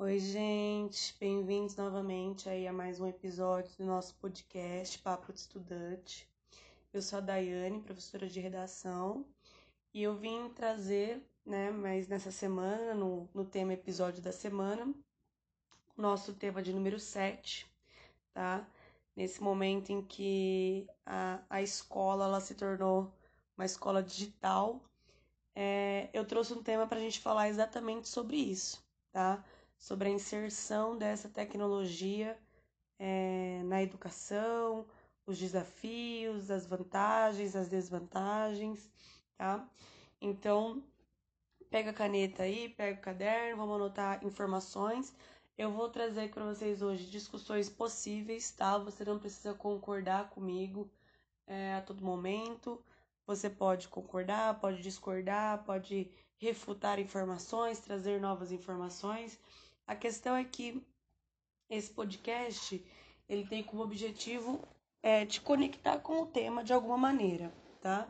Oi, gente, bem-vindos novamente aí a mais um episódio do nosso podcast Papo de Estudante. Eu sou a Daiane, professora de redação, e eu vim trazer, né, mas nessa semana, no, no tema episódio da semana, nosso tema de número 7, tá? Nesse momento em que a, a escola ela se tornou uma escola digital, é, eu trouxe um tema para a gente falar exatamente sobre isso, tá? Sobre a inserção dessa tecnologia é, na educação, os desafios, as vantagens, as desvantagens, tá? Então, pega a caneta aí, pega o caderno, vamos anotar informações. Eu vou trazer para vocês hoje discussões possíveis, tá? Você não precisa concordar comigo é, a todo momento. Você pode concordar, pode discordar, pode refutar informações, trazer novas informações. A questão é que esse podcast ele tem como objetivo é, te conectar com o tema de alguma maneira, tá?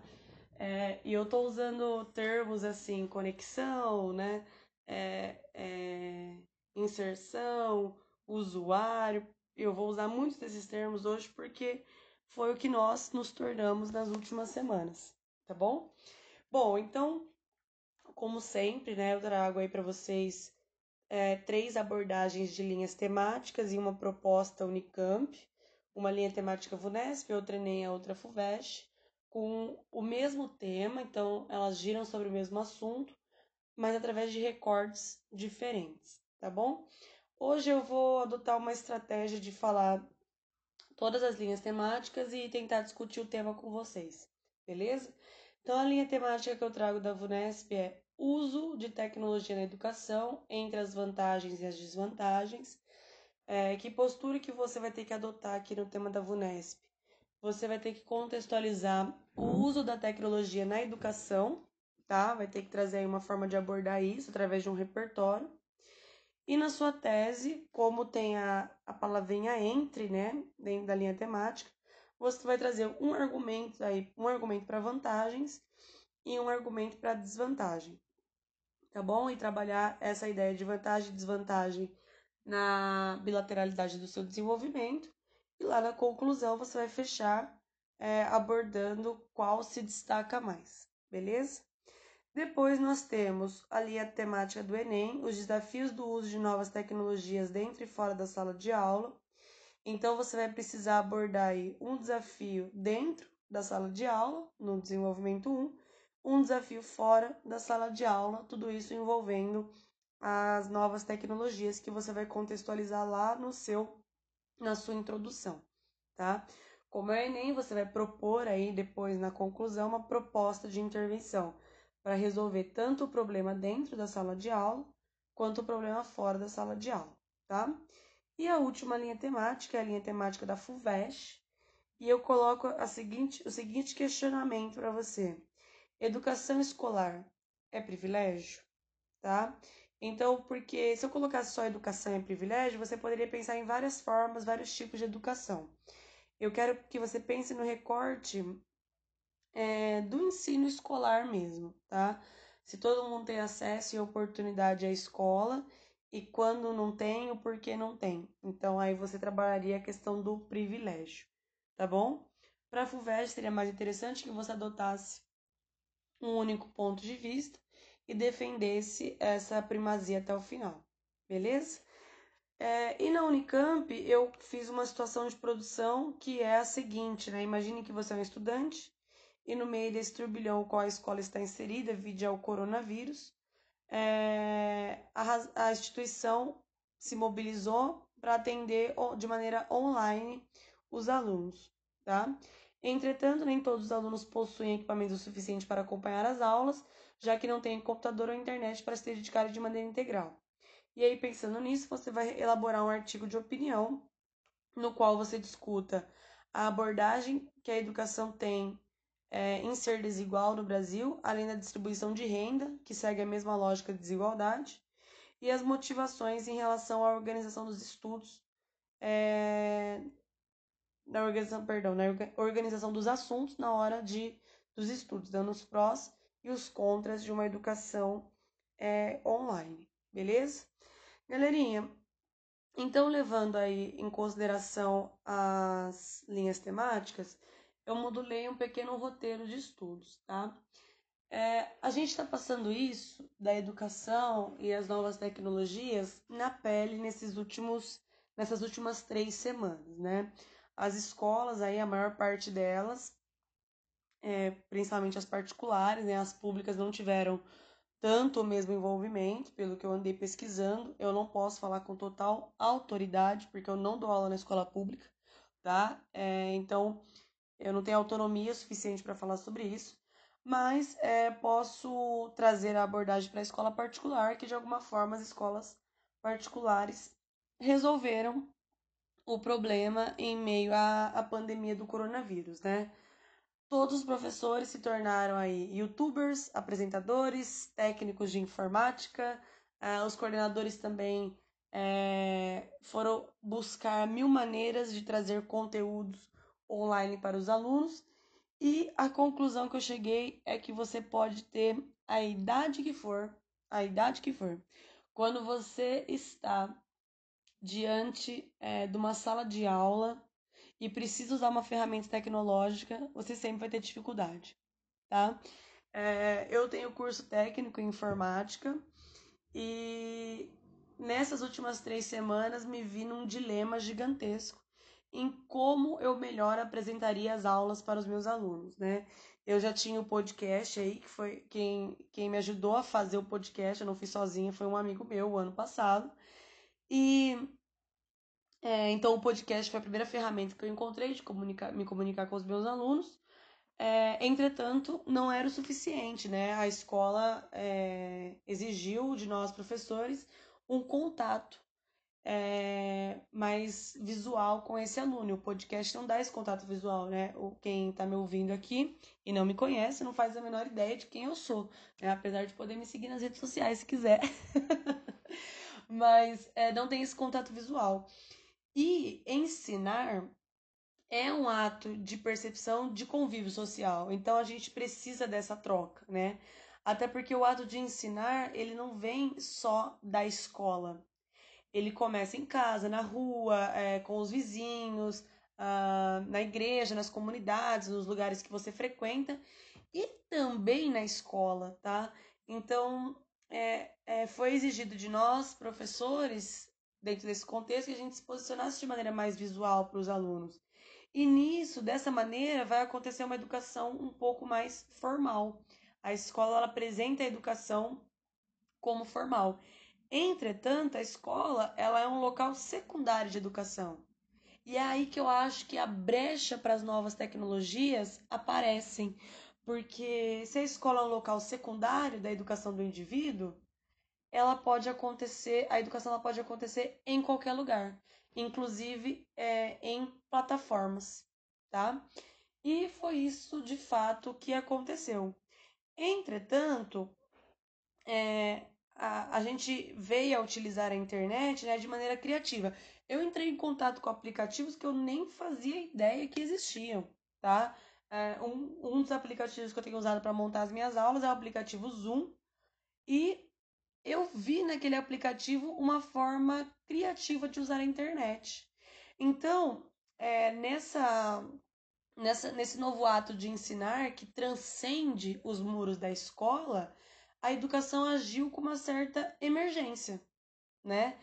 É, e eu tô usando termos assim, conexão, né? É, é, inserção, usuário. Eu vou usar muitos desses termos hoje porque foi o que nós nos tornamos nas últimas semanas, tá bom? Bom, então, como sempre, né, eu trago aí para vocês é, três abordagens de linhas temáticas e uma proposta Unicamp, uma linha temática VUNESP, outra Enem, a outra FUVEST, com o mesmo tema, então elas giram sobre o mesmo assunto, mas através de recortes diferentes, tá bom? Hoje eu vou adotar uma estratégia de falar todas as linhas temáticas e tentar discutir o tema com vocês, beleza? Então, a linha temática que eu trago da VUNESP é uso de tecnologia na educação, entre as vantagens e as desvantagens. É, que postura que você vai ter que adotar aqui no tema da VUNESP? Você vai ter que contextualizar o uso da tecnologia na educação, tá? Vai ter que trazer aí uma forma de abordar isso através de um repertório. E na sua tese, como tem a, a palavrinha entre, né, dentro da linha temática, você vai trazer um argumento aí, um argumento para vantagens e um argumento para desvantagem. Tá bom? E trabalhar essa ideia de vantagem e desvantagem na bilateralidade do seu desenvolvimento. E lá na conclusão você vai fechar é, abordando qual se destaca mais, beleza? Depois nós temos ali a temática do Enem, os desafios do uso de novas tecnologias dentro e fora da sala de aula. Então você vai precisar abordar aí um desafio dentro da sala de aula, no desenvolvimento 1, um desafio fora da sala de aula, tudo isso envolvendo as novas tecnologias que você vai contextualizar lá no seu na sua introdução, tá? Como é o Enem, você vai propor aí depois na conclusão uma proposta de intervenção para resolver tanto o problema dentro da sala de aula quanto o problema fora da sala de aula, tá? E a última linha temática é a linha temática da FUVEST, e eu coloco a seguinte, o seguinte questionamento para você: educação escolar é privilégio? Tá? Então, porque se eu colocasse só educação é privilégio, você poderia pensar em várias formas, vários tipos de educação. Eu quero que você pense no recorte é, do ensino escolar mesmo, tá? Se todo mundo tem acesso e oportunidade à escola e quando não tem, o porquê não tem. Então aí você trabalharia a questão do privilégio, tá bom? Para a FUVEST seria mais interessante que você adotasse um único ponto de vista e defendesse essa primazia até o final, beleza? É, e na Unicamp eu fiz uma situação de produção que é a seguinte, né? Imagine que você é um estudante e no meio desse turbilhão qual a escola está inserida, vide ao coronavírus, é, a, a instituição se mobilizou para atender de maneira online os alunos, tá? Entretanto, nem todos os alunos possuem equipamento suficiente para acompanhar as aulas, já que não têm computador ou internet para se dedicarem de maneira integral. E aí, pensando nisso, você vai elaborar um artigo de opinião no qual você discuta a abordagem que a educação tem é, em ser desigual no Brasil, além da distribuição de renda, que segue a mesma lógica de desigualdade, e as motivações em relação à organização dos estudos, é, na organização, perdão, na organização dos assuntos na hora de, dos estudos, dando os prós e os contras de uma educação é, online, beleza? Galerinha, então levando aí em consideração as linhas temáticas, eu modulei um pequeno roteiro de estudos, tá? É, a gente está passando isso da educação e as novas tecnologias na pele nesses últimos, nessas últimas três semanas, né? As escolas, aí a maior parte delas, é, principalmente as particulares, né? As públicas não tiveram tanto o mesmo envolvimento, pelo que eu andei pesquisando. Eu não posso falar com total autoridade, porque eu não dou aula na escola pública, tá? É, então, eu não tenho autonomia suficiente para falar sobre isso mas é, posso trazer a abordagem para a escola particular, que de alguma forma as escolas particulares resolveram o problema em meio à, à pandemia do coronavírus, né? Todos os professores se tornaram aí youtubers, apresentadores, técnicos de informática, uh, os coordenadores também é, foram buscar mil maneiras de trazer conteúdos online para os alunos e a conclusão que eu cheguei é que você pode ter a idade que for, a idade que for. Quando você está diante é, de uma sala de aula e precisa usar uma ferramenta tecnológica, você sempre vai ter dificuldade, tá? É, eu tenho curso técnico em informática e nessas últimas três semanas me vi num dilema gigantesco em como eu melhor apresentaria as aulas para os meus alunos, né? Eu já tinha o podcast aí, que foi quem, quem me ajudou a fazer o podcast, eu não fiz sozinha, foi um amigo meu o ano passado. E é, então o podcast foi a primeira ferramenta que eu encontrei de comunicar, me comunicar com os meus alunos. É, entretanto, não era o suficiente, né? A escola é, exigiu de nós, professores, um contato é, mais visual com esse aluno. O podcast não dá esse contato visual, né? O, quem está me ouvindo aqui e não me conhece não faz a menor ideia de quem eu sou, né? apesar de poder me seguir nas redes sociais se quiser. Mas é, não tem esse contato visual. E ensinar é um ato de percepção de convívio social. Então a gente precisa dessa troca, né? Até porque o ato de ensinar, ele não vem só da escola ele começa em casa, na rua, é, com os vizinhos, uh, na igreja, nas comunidades, nos lugares que você frequenta e também na escola, tá? Então, é, é, foi exigido de nós, professores, dentro desse contexto, que a gente se posicionasse de maneira mais visual para os alunos. E nisso, dessa maneira, vai acontecer uma educação um pouco mais formal. A escola ela apresenta a educação como formal. Entretanto, a escola ela é um local secundário de educação. E é aí que eu acho que a brecha para as novas tecnologias aparecem. Porque se a escola é um local secundário da educação do indivíduo, ela pode acontecer, a educação ela pode acontecer em qualquer lugar, inclusive é, em plataformas, tá? E foi isso de fato que aconteceu. Entretanto, é, a, a gente veio a utilizar a internet né, de maneira criativa. Eu entrei em contato com aplicativos que eu nem fazia ideia que existiam, tá? É, um, um dos aplicativos que eu tenho usado para montar as minhas aulas é o aplicativo Zoom. E eu vi naquele aplicativo uma forma criativa de usar a internet. Então, é, nessa, nessa, nesse novo ato de ensinar que transcende os muros da escola, a educação agiu com uma certa emergência, né?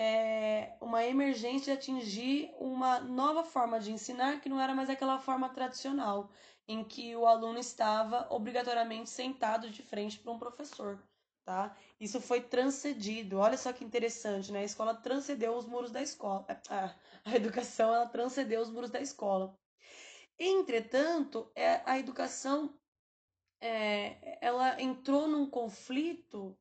É uma emergência de atingir uma nova forma de ensinar que não era mais aquela forma tradicional, em que o aluno estava obrigatoriamente sentado de frente para um professor, tá? Isso foi transcedido. Olha só que interessante, né? A escola transcendeu os muros da escola. A educação ela transcendeu os muros da escola. Entretanto, é, a educação é, ela entrou num conflito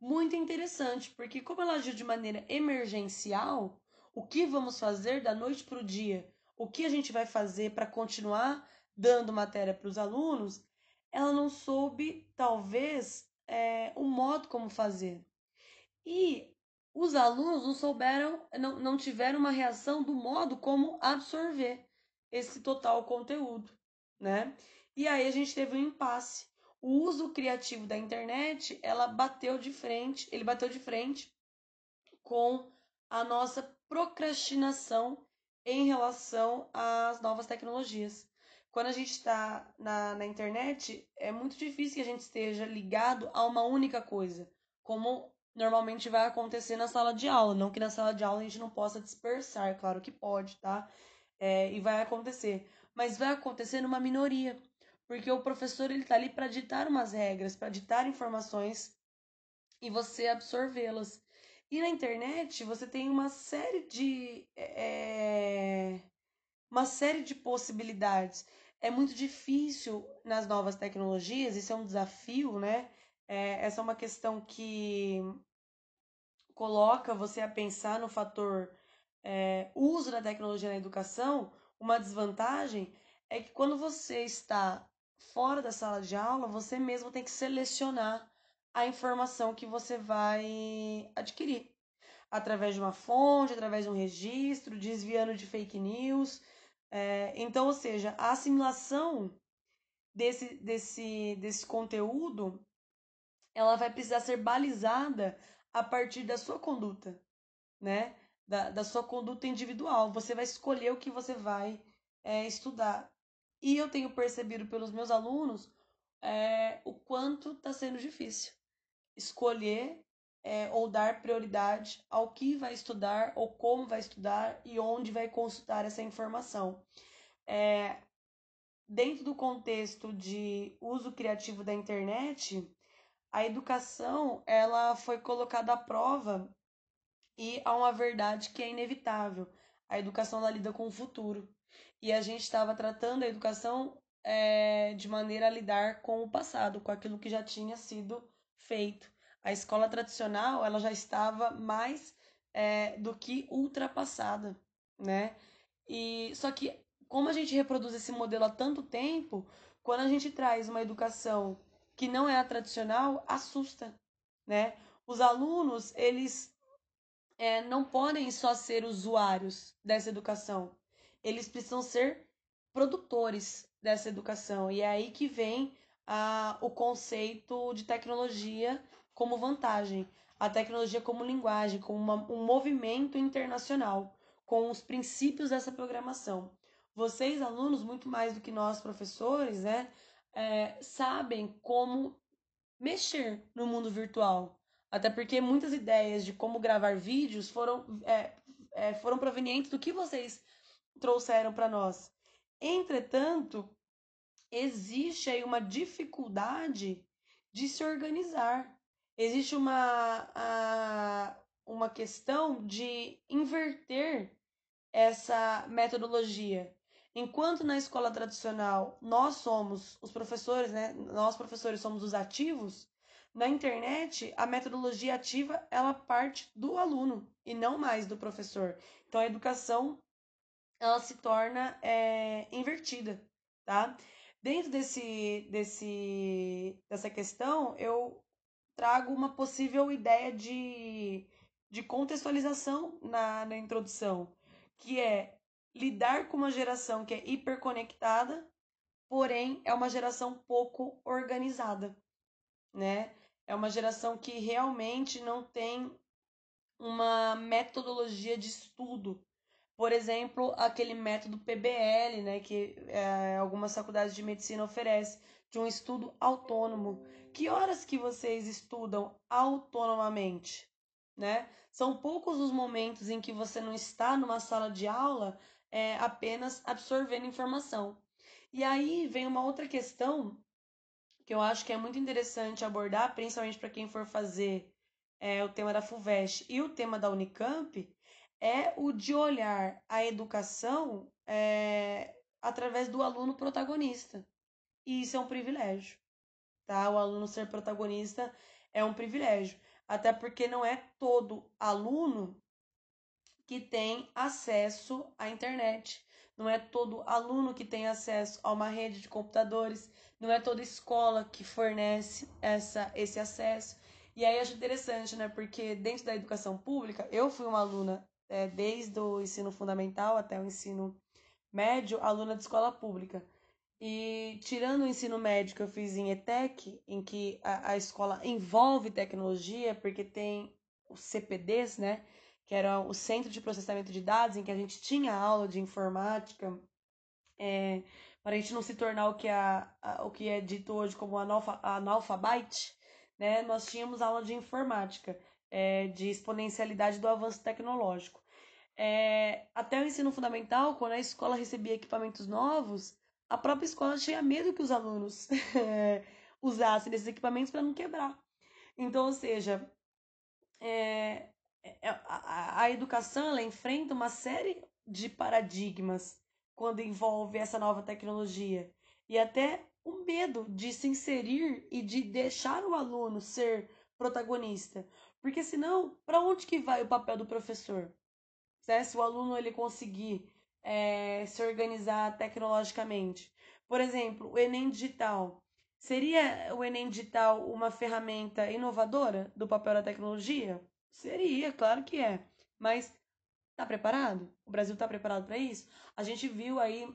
muito interessante, porque como ela agiu de maneira emergencial, o que vamos fazer da noite para o dia? O que a gente vai fazer para continuar dando matéria para os alunos? Ela não soube, talvez, é, o modo como fazer. E os alunos não souberam, não, não tiveram uma reação do modo como absorver esse total conteúdo, né? E aí a gente teve um impasse. O uso criativo da internet, ela bateu de frente, ele bateu de frente com a nossa procrastinação em relação às novas tecnologias. Quando a gente está na, na internet, é muito difícil que a gente esteja ligado a uma única coisa, como normalmente vai acontecer na sala de aula. Não que na sala de aula a gente não possa dispersar, claro que pode, tá? É, e vai acontecer. Mas vai acontecer numa minoria. Porque o professor ele tá ali para ditar umas regras, para ditar informações e você absorvê-las. E na internet você tem uma série de é, uma série de possibilidades. É muito difícil nas novas tecnologias, isso é um desafio, né? É, essa é uma questão que coloca você a pensar no fator é, uso da tecnologia na educação. Uma desvantagem é que quando você está fora da sala de aula, você mesmo tem que selecionar a informação que você vai adquirir. Através de uma fonte, através de um registro, desviando de fake news. É, então, ou seja, a assimilação desse, desse, desse conteúdo ela vai precisar ser balizada a partir da sua conduta, né? Da, da sua conduta individual. Você vai escolher o que você vai é, estudar. E eu tenho percebido pelos meus alunos é, o quanto está sendo difícil escolher é, ou dar prioridade ao que vai estudar, ou como vai estudar e onde vai consultar essa informação. É, dentro do contexto de uso criativo da internet, a educação ela foi colocada à prova e há uma verdade que é inevitável. A educação ela lida com o futuro. E a gente estava tratando a educação é, de maneira a lidar com o passado, com aquilo que já tinha sido feito. A escola tradicional ela já estava mais é, do que ultrapassada, né? E só que como a gente reproduz esse modelo há tanto tempo, quando a gente traz uma educação que não é a tradicional, assusta, né? Os alunos eles é, não podem só ser usuários dessa educação, eles precisam ser produtores dessa educação. E é aí que vem a, o conceito de tecnologia como vantagem, a tecnologia como linguagem, como uma, um movimento internacional, com os princípios dessa programação. Vocês, alunos, muito mais do que nós, professores, né, é, sabem como mexer no mundo virtual. Até porque muitas ideias de como gravar vídeos foram, é, é, foram provenientes do que vocês trouxeram para nós. Entretanto, existe aí uma dificuldade de se organizar. Existe uma, a, uma questão de inverter essa metodologia. Enquanto na escola tradicional nós somos os professores, né? Nós professores somos os ativos, na internet a metodologia ativa ela parte do aluno e não mais do professor. Então a educação ela se torna é, invertida, tá? Dentro desse, desse, dessa questão, eu trago uma possível ideia de, de contextualização na, na introdução, que é lidar com uma geração que é hiperconectada, porém é uma geração pouco organizada, né? É uma geração que realmente não tem uma metodologia de estudo por exemplo, aquele método PBL, né, que é, algumas faculdades de medicina oferecem, de um estudo autônomo. Que horas que vocês estudam autonomamente? Né? São poucos os momentos em que você não está numa sala de aula é, apenas absorvendo informação. E aí vem uma outra questão que eu acho que é muito interessante abordar, principalmente para quem for fazer é, o tema da FUVEST e o tema da Unicamp, é o de olhar a educação é, através do aluno protagonista. E isso é um privilégio, tá? O aluno ser protagonista é um privilégio, até porque não é todo aluno que tem acesso à internet. Não é todo aluno que tem acesso a uma rede de computadores, não é toda escola que fornece essa, esse acesso. E aí acho interessante, né? Porque dentro da educação pública, eu fui uma aluna é, desde o ensino fundamental até o ensino médio, aluna de escola pública. E tirando o ensino médio que eu fiz em ETEC, em que a, a escola envolve tecnologia, porque tem os CPDs, né? Que era o Centro de Processamento de Dados, em que a gente tinha aula de informática, é, para a gente não se tornar o que, é, o que é dito hoje como analfa, analfabete, né? Nós tínhamos aula de informática, é, de exponencialidade do avanço tecnológico. É, até o ensino fundamental, quando a escola recebia equipamentos novos, a própria escola tinha medo que os alunos é, usassem esses equipamentos para não quebrar. Então, ou seja, é, é, a, a educação ela enfrenta uma série de paradigmas quando envolve essa nova tecnologia e até o medo de se inserir e de deixar o aluno ser protagonista, porque senão para onde que vai o papel do professor? Né? Se o aluno ele conseguir é, se organizar tecnologicamente, por exemplo, o Enem digital Seria o Enem Digital uma ferramenta inovadora do papel da tecnologia? Seria, claro que é. Mas está preparado? O Brasil está preparado para isso? A gente viu aí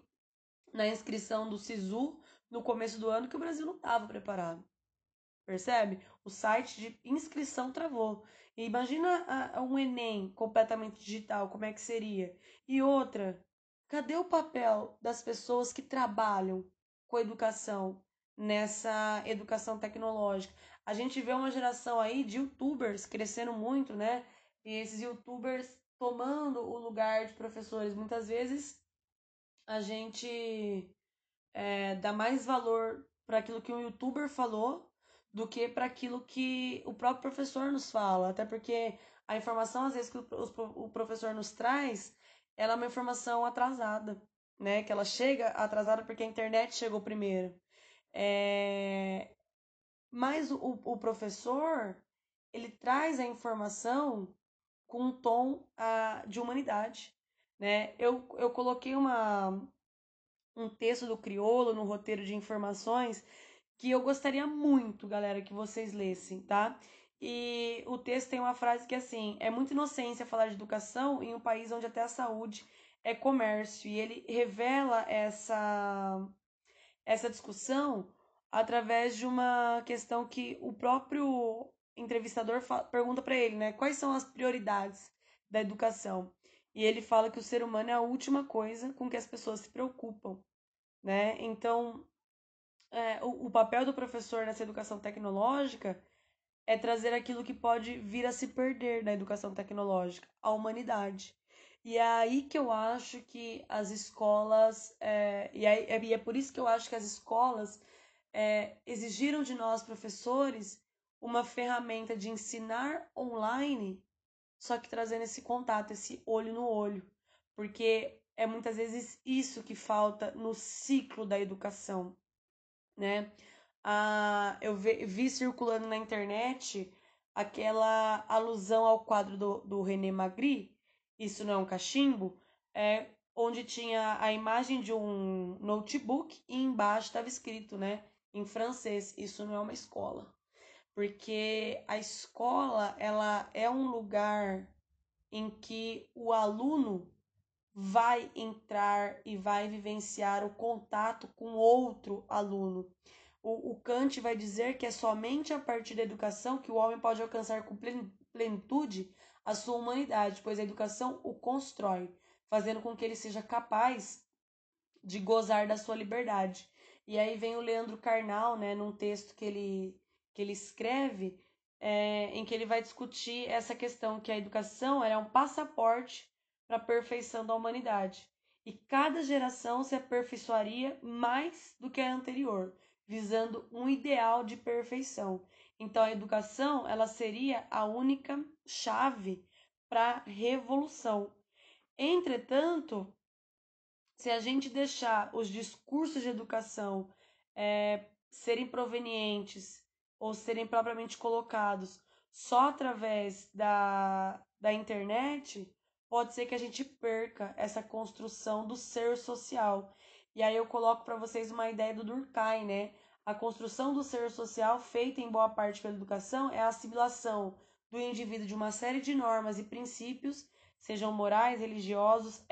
na inscrição do SISU no começo do ano que o Brasil não estava preparado. Percebe? O site de inscrição travou. E imagina um Enem completamente digital, como é que seria? E outra, cadê o papel das pessoas que trabalham com educação? nessa educação tecnológica. A gente vê uma geração aí de youtubers crescendo muito, né? E esses youtubers tomando o lugar de professores. Muitas vezes a gente é, dá mais valor para aquilo que um youtuber falou do que para aquilo que o próprio professor nos fala. Até porque a informação, às vezes, que o, professor nos traz, ela é uma informação atrasada, né? Que ela chega atrasada porque a internet chegou primeiro. É... Mas o, o professor, ele traz a informação com um tom uh, de humanidade. Né? Eu, eu coloquei uma, um texto do Criolo no roteiro de informações que eu gostaria muito, galera, que vocês lessem, tá? E o texto tem uma frase que é assim: é muita inocência falar de educação em um país onde até a saúde é comércio. E ele revela essa essa discussão através de uma questão que o próprio entrevistador pergunta para ele, né? Quais são as prioridades da educação? E ele fala que o ser humano é a última coisa com que as pessoas se preocupam, né? Então, é, o, o papel do professor nessa educação tecnológica é trazer aquilo que pode vir a se perder na educação tecnológica, a humanidade. E é aí que eu acho que as escolas, é, e, é, e é por isso que eu acho que as escolas é, exigiram de nós, professores, uma ferramenta de ensinar online, só que trazendo esse contato, esse olho no olho. Porque é muitas vezes isso que falta no ciclo da educação, né? Ah, eu vi, vi circulando na internet aquela alusão ao quadro do, do René Magritte, isso não é um cachimbo, é onde tinha a imagem de um notebook e embaixo estava escrito, né, em francês, isso não é uma escola. Porque a escola, ela é um lugar em que o aluno vai entrar e vai vivenciar o contato com outro aluno. O, o, Kant vai dizer que é somente a partir da educação que o homem pode alcançar com plenitude a sua humanidade, pois a educação o constrói, fazendo com que ele seja capaz de gozar da sua liberdade. E aí vem o Leandro Carnal, né, num texto que ele, que ele escreve, é, em que ele vai discutir essa questão que a educação é um passaporte para a perfeição da humanidade. E cada geração se aperfeiçoaria mais do que a anterior, visando um ideal de perfeição. Então a educação, ela seria a única chave para revolução. Entretanto, se a gente deixar os discursos de educação é, serem provenientes ou serem propriamente colocados só através da, da internet, pode ser que a gente perca essa construção do ser social. E aí eu coloco para vocês uma ideia do Durkheim, né? A construção do ser social, feita em boa parte pela educação, é a assimilação do indivíduo de uma série de normas e princípios, sejam morais, religiosos,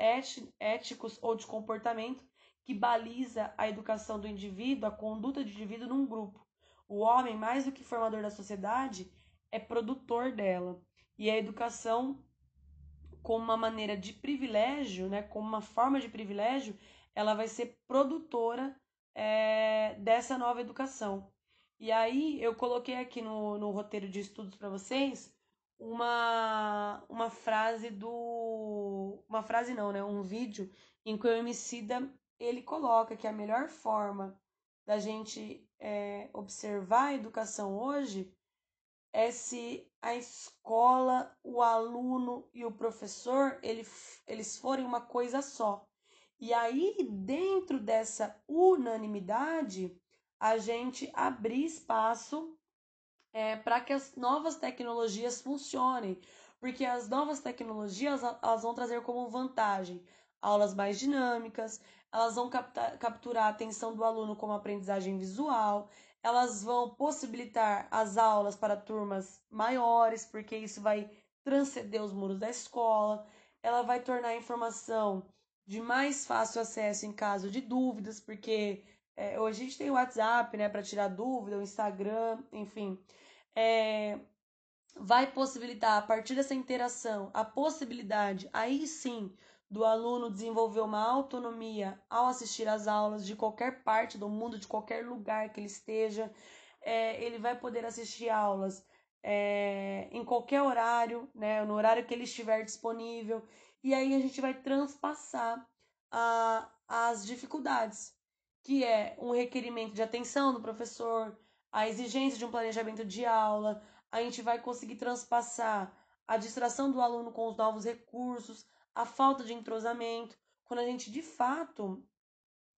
éticos ou de comportamento, que baliza a educação do indivíduo, a conduta do indivíduo num grupo. O homem, mais do que formador da sociedade, é produtor dela. E a educação, como uma maneira de privilégio, né, como uma forma de privilégio, ela vai ser produtora é, dessa nova educação. E aí eu coloquei aqui no, no roteiro de estudos para vocês uma, uma frase do. Uma frase não, né? Um vídeo em que o Emicida ele coloca que a melhor forma da gente é, observar a educação hoje é se a escola, o aluno e o professor ele, eles forem uma coisa só. E aí, dentro dessa unanimidade, a gente abrir espaço é, para que as novas tecnologias funcionem. Porque as novas tecnologias elas vão trazer como vantagem aulas mais dinâmicas, elas vão captar, capturar a atenção do aluno como aprendizagem visual, elas vão possibilitar as aulas para turmas maiores, porque isso vai transcender os muros da escola, ela vai tornar a informação de mais fácil acesso em caso de dúvidas, porque é, hoje a gente tem o WhatsApp, né, para tirar dúvida, o Instagram, enfim. É, vai possibilitar, a partir dessa interação, a possibilidade, aí sim, do aluno desenvolver uma autonomia ao assistir às aulas de qualquer parte do mundo, de qualquer lugar que ele esteja. É, ele vai poder assistir aulas é, em qualquer horário, né, no horário que ele estiver disponível. E aí a gente vai transpassar a, as dificuldades que é um requerimento de atenção do professor, a exigência de um planejamento de aula, a gente vai conseguir transpassar a distração do aluno com os novos recursos, a falta de entrosamento, quando a gente de fato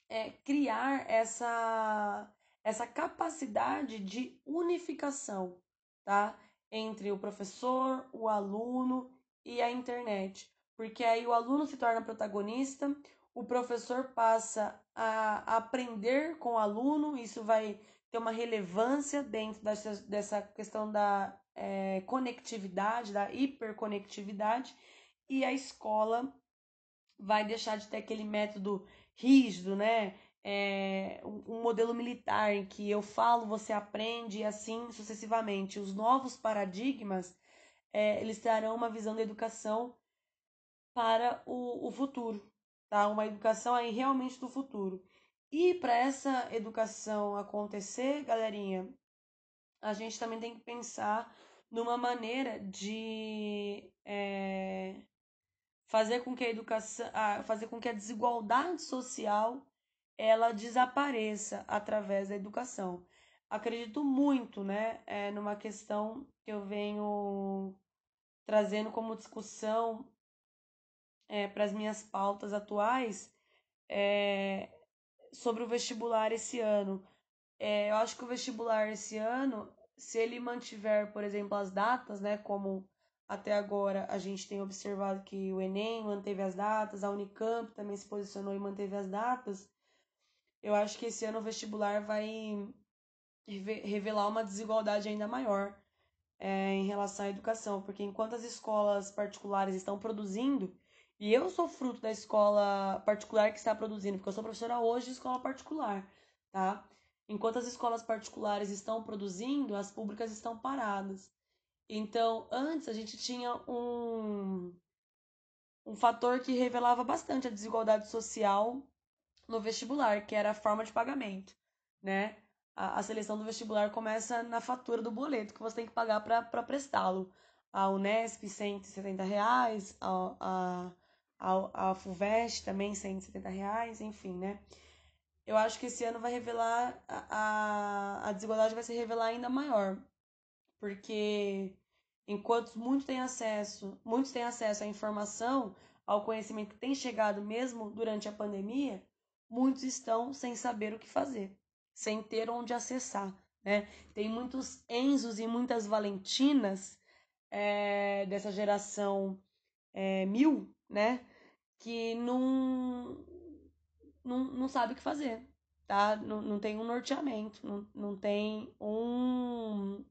é, criar essa, essa capacidade de unificação tá? entre o professor, o aluno e a internet. Porque aí o aluno se torna protagonista, o professor passa a aprender com o aluno, isso vai ter uma relevância dentro dessa, dessa questão da é, conectividade, da hiperconectividade, e a escola vai deixar de ter aquele método rígido, né? É, um, modelo militar em que eu falo, você aprende e assim sucessivamente. Os novos paradigmas, é, eles trarão uma visão da educação para o, o futuro, tá? Uma educação aí realmente do futuro. E para essa educação acontecer, galerinha, a gente também tem que pensar numa maneira de é, fazer com que a educação, fazer com que a desigualdade social ela desapareça através da educação. Acredito muito, né, é, numa questão que eu venho trazendo como discussão é, para as minhas pautas atuais é, sobre o vestibular esse ano. É, eu acho que o vestibular esse ano, se ele mantiver, por exemplo, as datas, né, como até agora a gente tem observado que o Enem manteve as datas, a Unicamp também se posicionou e manteve as datas. Eu acho que esse ano o vestibular vai revelar uma desigualdade ainda maior é, em relação à educação, porque enquanto as escolas particulares estão produzindo e eu sou fruto da escola particular que está produzindo, porque eu sou professora hoje de escola particular, tá? Enquanto as escolas particulares estão produzindo, as públicas estão paradas. Então, antes a gente tinha um, um fator que revelava bastante a desigualdade social no vestibular, que era a forma de pagamento, né? A, a seleção do vestibular começa na fatura do boleto que você tem que pagar para prestá-lo. A Unesp, 170 reais, a, a a, FUVEST também 170 reais, enfim, né? Eu acho que esse ano vai revelar, a, a desigualdade vai se revelar ainda maior, porque enquanto muitos têm acesso, muitos têm acesso à informação, ao conhecimento que tem chegado mesmo durante a pandemia, muitos estão sem saber o que fazer, sem ter onde acessar, né? Tem muitos Enzos e muitas Valentinas é, dessa geração é, mil, né? que não, não, não sabe o que fazer, tá? Não, não tem um norteamento, não, não tem um,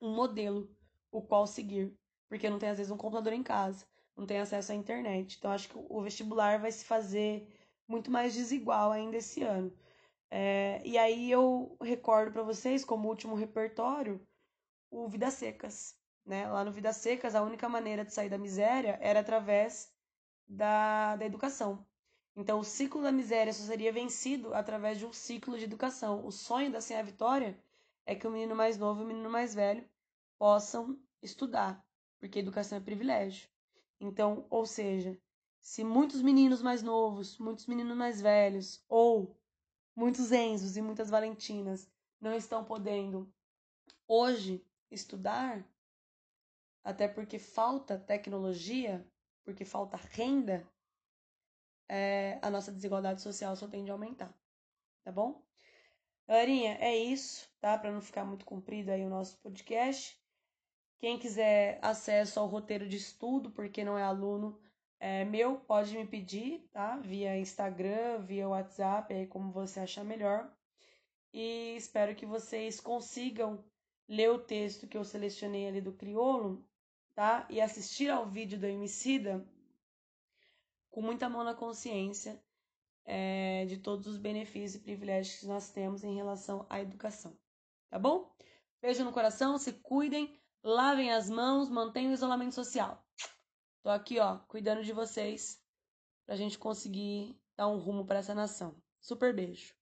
um modelo o qual seguir, porque não tem às vezes um computador em casa, não tem acesso à internet. Então acho que o vestibular vai se fazer muito mais desigual ainda esse ano. É, e aí eu recordo para vocês, como último repertório, o Vidas Secas, né? Lá no Vidas Secas, a única maneira de sair da miséria era através da, da educação. Então, o ciclo da miséria só seria vencido através de um ciclo de educação. O sonho da Senha Vitória é que o menino mais novo e o menino mais velho possam estudar, porque educação é privilégio. Então, ou seja, se muitos meninos mais novos, muitos meninos mais velhos, ou muitos Enzos e muitas Valentinas não estão podendo hoje estudar, até porque falta tecnologia, porque falta renda, é, a nossa desigualdade social só tende a aumentar. Tá bom? Galerinha, é isso, tá? Para não ficar muito comprido aí o nosso podcast. Quem quiser acesso ao roteiro de estudo, porque não é aluno é, meu, pode me pedir, tá? Via Instagram, via WhatsApp, aí como você achar melhor. E espero que vocês consigam ler o texto que eu selecionei ali do Criolo, tá? E assistir ao vídeo do Emicida com muita mão na consciência é, de todos os benefícios e privilégios que nós temos em relação à educação. Tá bom? Beijo no coração, se cuidem, lavem as mãos, mantenham o isolamento social. Tô aqui, ó, cuidando de vocês pra gente conseguir dar um rumo para essa nação. Super beijo.